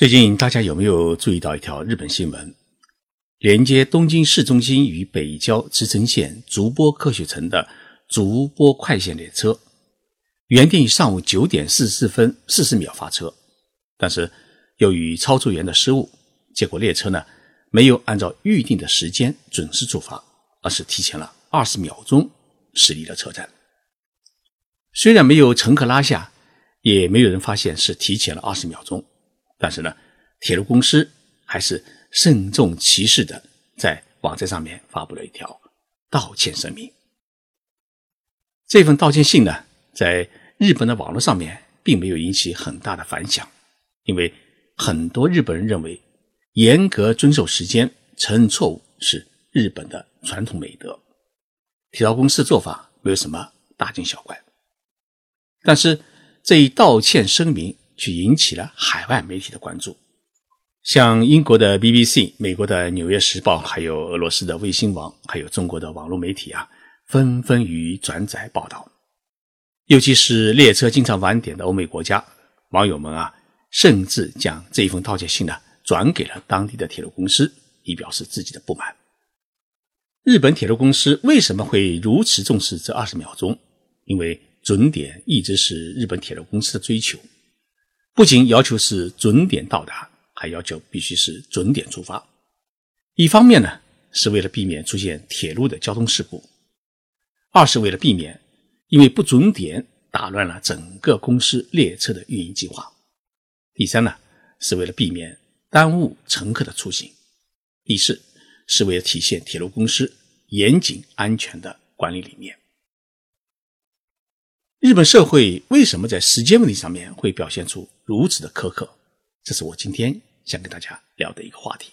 最近大家有没有注意到一条日本新闻？连接东京市中心与北郊直城线竹波科学城的竹波快线列车，原定上午九点四十四分四十秒发车，但是由于操作员的失误，结果列车呢没有按照预定的时间准时出发，而是提前了二十秒钟驶离了车站。虽然没有乘客拉下，也没有人发现是提前了二十秒钟。但是呢，铁路公司还是慎重其事的在网站上面发布了一条道歉声明。这份道歉信呢，在日本的网络上面并没有引起很大的反响，因为很多日本人认为，严格遵守时间、承认错误是日本的传统美德，铁道公司的做法没有什么大惊小怪。但是这一道歉声明。却引起了海外媒体的关注，像英国的 BBC、美国的《纽约时报》，还有俄罗斯的卫星网，还有中国的网络媒体啊，纷纷予以转载报道。尤其是列车经常晚点的欧美国家，网友们啊，甚至将这一封道歉信呢转给了当地的铁路公司，以表示自己的不满。日本铁路公司为什么会如此重视这二十秒钟？因为准点一直是日本铁路公司的追求。不仅要求是准点到达，还要求必须是准点出发。一方面呢，是为了避免出现铁路的交通事故；二是为了避免因为不准点打乱了整个公司列车的运营计划；第三呢，是为了避免耽误乘客的出行；第四，是为了体现铁路公司严谨安全的管理理念。日本社会为什么在时间问题上面会表现出如此的苛刻？这是我今天想跟大家聊的一个话题。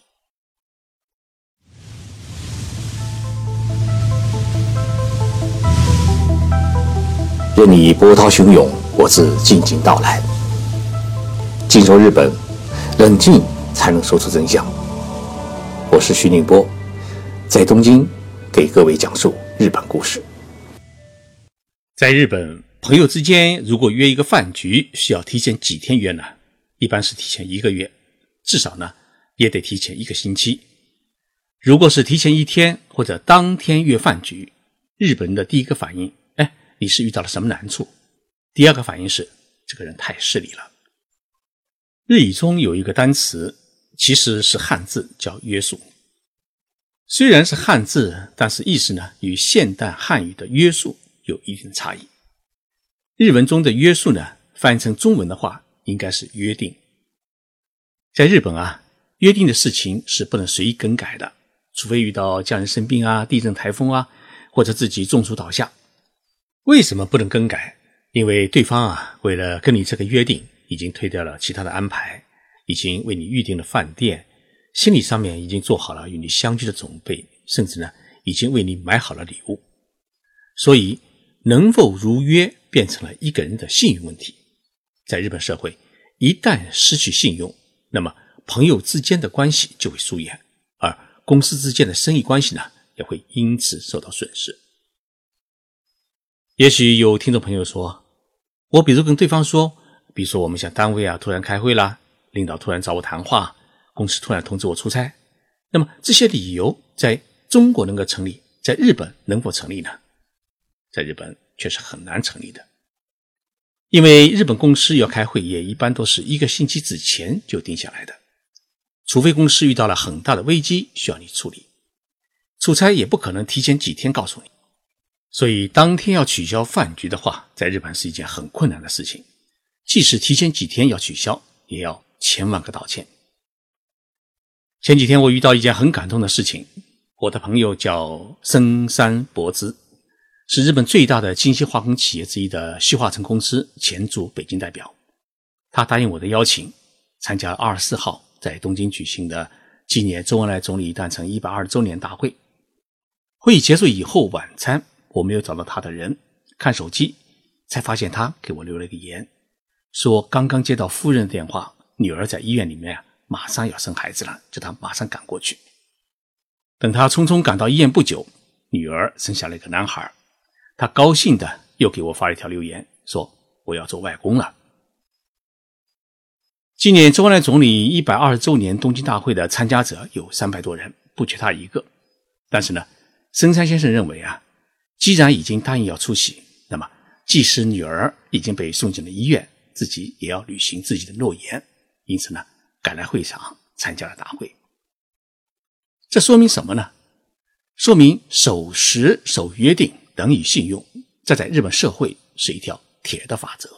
任你波涛汹涌，我自静静到来。静说日本，冷静才能说出真相。我是徐宁波，在东京给各位讲述日本故事。在日本。朋友之间如果约一个饭局，需要提前几天约呢？一般是提前一个月，至少呢也得提前一个星期。如果是提前一天或者当天约饭局，日本人的第一个反应，哎，你是遇到了什么难处？第二个反应是这个人太势利了。日语中有一个单词，其实是汉字，叫约束。虽然是汉字，但是意思呢与现代汉语的约束有一定差异。日文中的约束呢，翻译成中文的话，应该是约定。在日本啊，约定的事情是不能随意更改的，除非遇到家人生病啊、地震、台风啊，或者自己中暑倒下。为什么不能更改？因为对方啊，为了跟你这个约定，已经推掉了其他的安排，已经为你预定了饭店，心理上面已经做好了与你相聚的准备，甚至呢，已经为你买好了礼物。所以，能否如约？变成了一个人的信用问题。在日本社会，一旦失去信用，那么朋友之间的关系就会疏远，而公司之间的生意关系呢，也会因此受到损失。也许有听众朋友说，我比如跟对方说，比如说我们像单位啊突然开会啦，领导突然找我谈话，公司突然通知我出差，那么这些理由在中国能够成立，在日本能否成立呢？在日本却是很难成立的。因为日本公司要开会，也一般都是一个星期之前就定下来的，除非公司遇到了很大的危机需要你处理，出差也不可能提前几天告诉你，所以当天要取消饭局的话，在日本是一件很困难的事情，即使提前几天要取消，也要千万个道歉。前几天我遇到一件很感动的事情，我的朋友叫深山博之。是日本最大的精细化工企业之一的旭化成公司前驻北京代表，他答应我的邀请，参加二十四号在东京举行的纪念周恩来总理诞辰一百二十周年大会。会议结束以后，晚餐我没有找到他的人，看手机才发现他给我留了个言，说刚刚接到夫人的电话，女儿在医院里面啊马上要生孩子了，叫他马上赶过去。等他匆匆赶到医院不久，女儿生下了一个男孩。他高兴的又给我发了一条留言，说我要做外公了。今年周恩来总理一百二十周年东京大会的参加者有三百多人，不缺他一个。但是呢，森山先生认为啊，既然已经答应要出席，那么即使女儿已经被送进了医院，自己也要履行自己的诺言。因此呢，赶来会场参加了大会。这说明什么呢？说明守时、守约定等于信用，这在日本社会是一条铁的法则。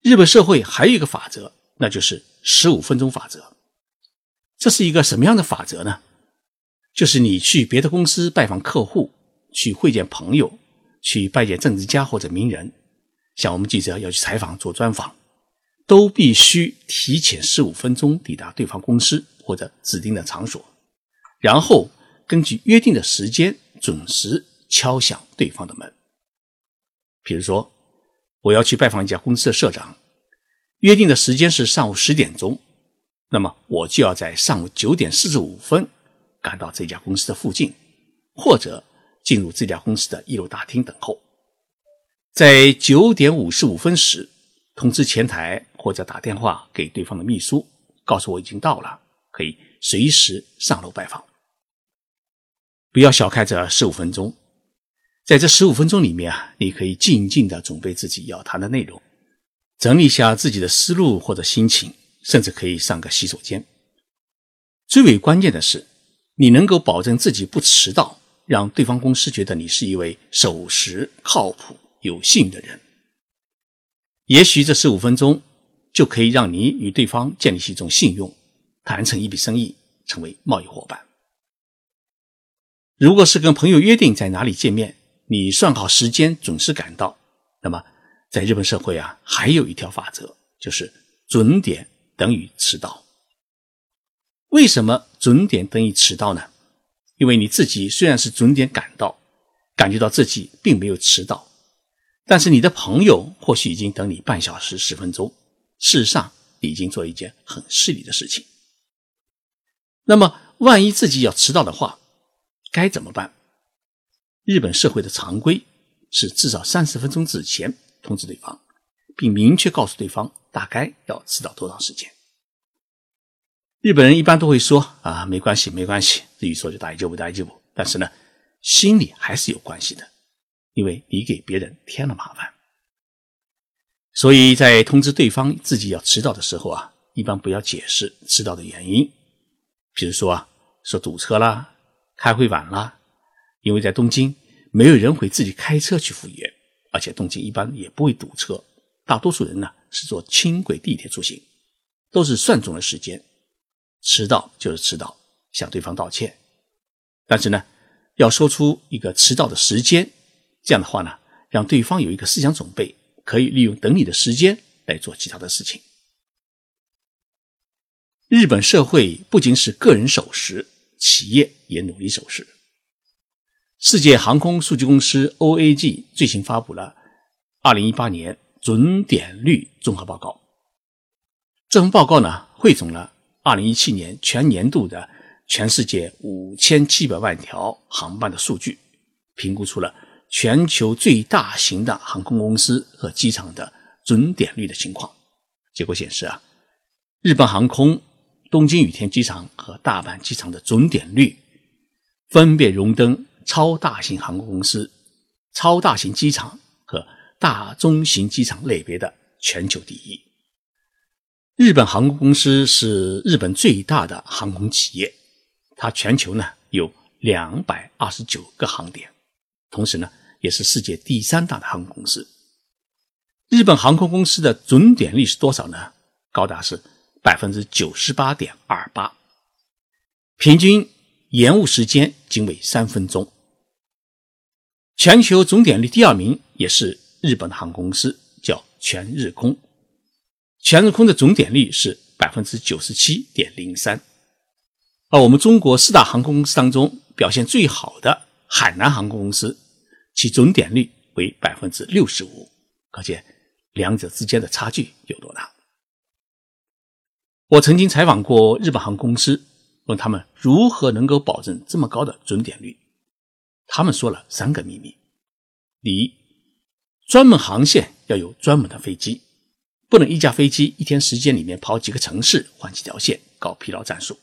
日本社会还有一个法则，那就是十五分钟法则。这是一个什么样的法则呢？就是你去别的公司拜访客户，去会见朋友，去拜见政治家或者名人，像我们记者要去采访做专访，都必须提前十五分钟抵达对方公司或者指定的场所，然后根据约定的时间准时敲响对方的门。比如说。我要去拜访一家公司的社长，约定的时间是上午十点钟，那么我就要在上午九点四十五分赶到这家公司的附近，或者进入这家公司的一楼大厅等候，在九点五十五分时通知前台或者打电话给对方的秘书，告诉我已经到了，可以随时上楼拜访。不要小看这十五分钟。在这十五分钟里面啊，你可以静静的准备自己要谈的内容，整理一下自己的思路或者心情，甚至可以上个洗手间。最为关键的是，你能够保证自己不迟到，让对方公司觉得你是一位守时、靠谱、有信的人。也许这十五分钟就可以让你与对方建立起一种信用，谈成一笔生意，成为贸易伙伴。如果是跟朋友约定在哪里见面，你算好时间，准时赶到。那么，在日本社会啊，还有一条法则，就是准点等于迟到。为什么准点等于迟到呢？因为你自己虽然是准点赶到，感觉到自己并没有迟到，但是你的朋友或许已经等你半小时、十分钟，事实上已经做一件很失礼的事情。那么，万一自己要迟到的话，该怎么办？日本社会的常规是至少三十分钟之前通知对方，并明确告诉对方大概要迟到多长时间。日本人一般都会说：“啊，没关系，没关系。”自己说就大一就不大一就不，但是呢，心里还是有关系的，因为你给别人添了麻烦。所以在通知对方自己要迟到的时候啊，一般不要解释迟到的原因，比如说啊，说堵车啦，开会晚了。因为在东京，没有人会自己开车去赴约，而且东京一般也不会堵车，大多数人呢是坐轻轨、地铁出行，都是算准了时间，迟到就是迟到，向对方道歉。但是呢，要说出一个迟到的时间，这样的话呢，让对方有一个思想准备，可以利用等你的时间来做其他的事情。日本社会不仅是个人守时，企业也努力守时。世界航空数据公司 OAG 最新发布了2018年准点率综合报告。这份报告呢，汇总了2017年全年度的全世界5700万条航班的数据，评估出了全球最大型的航空公司和机场的准点率的情况。结果显示啊，日本航空东京羽田机场和大阪机场的准点率分别荣登。超大型航空公司、超大型机场和大中型机场类别的全球第一。日本航空公司是日本最大的航空企业，它全球呢有两百二十九个航点，同时呢也是世界第三大的航空公司。日本航空公司的准点率是多少呢？高达是百分之九十八点二八，平均延误时间仅为三分钟。全球总点率第二名也是日本的航空公司，叫全日空。全日空的总点率是百分之九十七点零三。而我们中国四大航空公司当中表现最好的海南航空公司，其总点率为百分之六十五。可见两者之间的差距有多大？我曾经采访过日本航空公司，问他们如何能够保证这么高的准点率。他们说了三个秘密：第一，专门航线要有专门的飞机；不能一架飞机一天时间里面跑几个城市换几条线搞疲劳战术。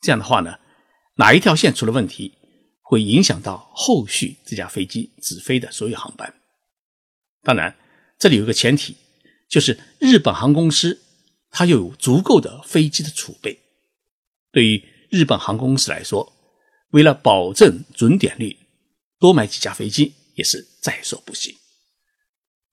这样的话呢，哪一条线出了问题，会影响到后续这架飞机直飞的所有航班。当然，这里有个前提，就是日本航空公司它又有足够的飞机的储备。对于日本航空公司来说，为了保证准点率，多买几架飞机也是在所不惜。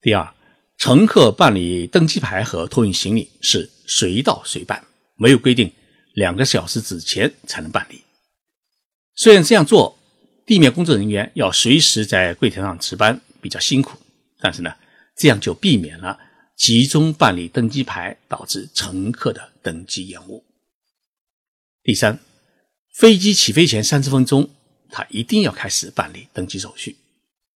第二，乘客办理登机牌和托运行李是随到随办，没有规定两个小时之前才能办理。虽然这样做，地面工作人员要随时在柜台上值班，比较辛苦，但是呢，这样就避免了集中办理登机牌导致乘客的登机延误。第三。飞机起飞前三十分钟，他一定要开始办理登机手续，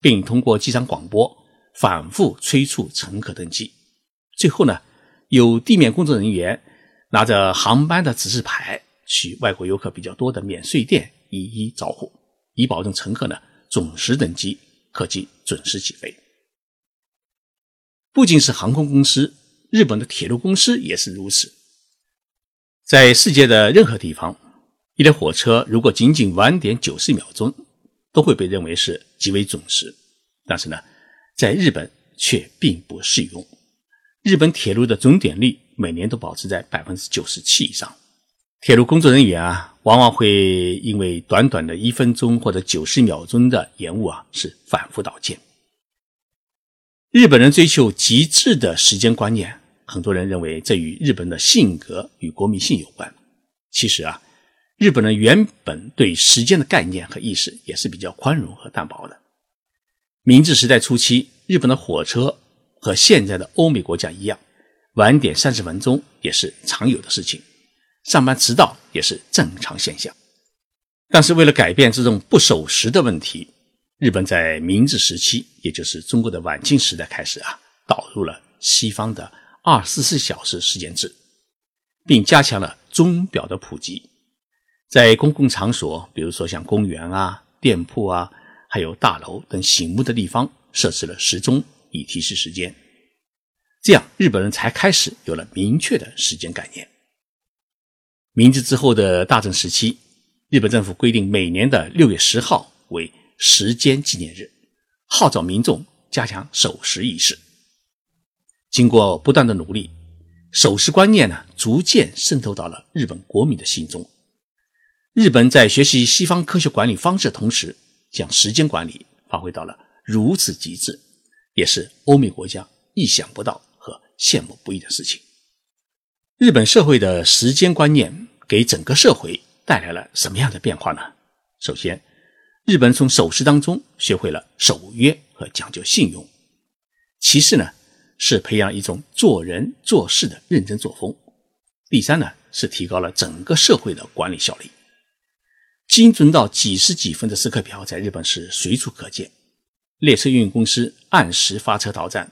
并通过机场广播反复催促乘客登机。最后呢，有地面工作人员拿着航班的指示牌去外国游客比较多的免税店一一招呼，以保证乘客呢准时登机，客机准时起飞。不仅是航空公司，日本的铁路公司也是如此。在世界的任何地方。一列火车如果仅仅晚点九十秒钟，都会被认为是极为准时。但是呢，在日本却并不适用。日本铁路的准点率每年都保持在百分之九十七以上。铁路工作人员啊，往往会因为短短的一分钟或者九十秒钟的延误啊，是反复道歉。日本人追求极致的时间观念，很多人认为这与日本的性格与国民性有关。其实啊。日本人原本对时间的概念和意识也是比较宽容和淡薄的。明治时代初期，日本的火车和现在的欧美国家一样，晚点三十分钟也是常有的事情，上班迟到也是正常现象。但是为了改变这种不守时的问题，日本在明治时期，也就是中国的晚清时代开始啊，导入了西方的二十四小时时间制，并加强了钟表的普及。在公共场所，比如说像公园啊、店铺啊，还有大楼等醒目的地方，设置了时钟以提示时间。这样，日本人才开始有了明确的时间概念。明治之后的大正时期，日本政府规定每年的六月十号为时间纪念日，号召民众加强守时意识。经过不断的努力，守时观念呢，逐渐渗透到了日本国民的心中。日本在学习西方科学管理方式的同时，将时间管理发挥到了如此极致，也是欧美国家意想不到和羡慕不已的事情。日本社会的时间观念给整个社会带来了什么样的变化呢？首先，日本从守时当中学会了守约和讲究信用；其次呢，是培养一种做人做事的认真作风；第三呢，是提高了整个社会的管理效率。精准到几十几分的时刻表在日本是随处可见，列车运营公司按时发车到站，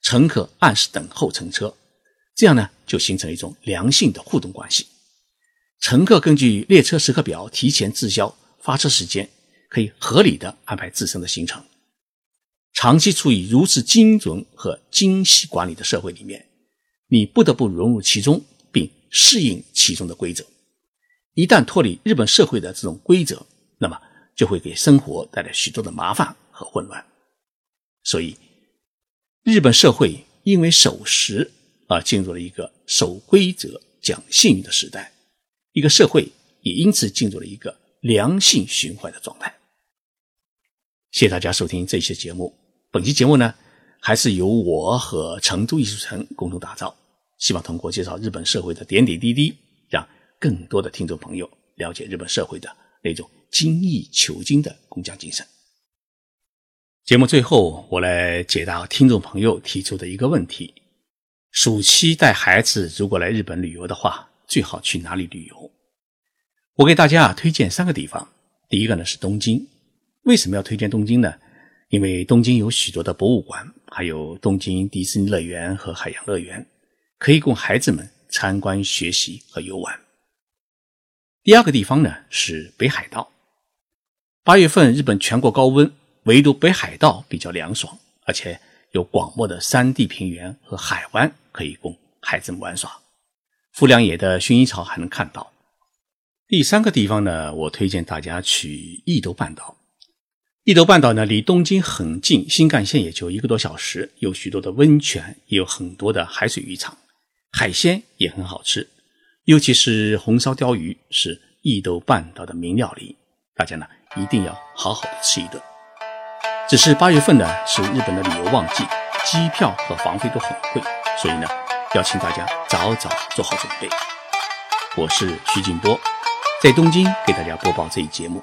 乘客按时等候乘车，这样呢就形成一种良性的互动关系。乘客根据列车时刻表提前滞销发车时间，可以合理的安排自身的行程。长期处于如此精准和精细管理的社会里面，你不得不融入其中，并适应其中的规则。一旦脱离日本社会的这种规则，那么就会给生活带来许多的麻烦和混乱。所以，日本社会因为守时而进入了一个守规则、讲信誉的时代，一个社会也因此进入了一个良性循环的状态。谢谢大家收听这一期节目。本期节目呢，还是由我和成都艺术城共同打造，希望通过介绍日本社会的点点滴滴。让更多的听众朋友了解日本社会的那种精益求精的工匠精神。节目最后，我来解答听众朋友提出的一个问题：暑期带孩子如果来日本旅游的话，最好去哪里旅游？我给大家啊推荐三个地方。第一个呢是东京。为什么要推荐东京呢？因为东京有许多的博物馆，还有东京迪士尼乐园和海洋乐园，可以供孩子们参观、学习和游玩。第二个地方呢是北海道。八月份日本全国高温，唯独北海道比较凉爽，而且有广袤的山地平原和海湾可以供孩子们玩耍。富良野的薰衣草还能看到。第三个地方呢，我推荐大家去伊豆半岛。伊豆半岛呢，离东京很近，新干线也就一个多小时，有许多的温泉，也有很多的海水浴场，海鲜也很好吃，尤其是红烧鲷鱼是伊豆半岛的名料理，大家呢一定要好好的吃一顿。只是八月份呢是日本的旅游旺季，机票和房费都很贵，所以呢要请大家早早做好准备。我是徐静波。在东京给大家播报这一节目。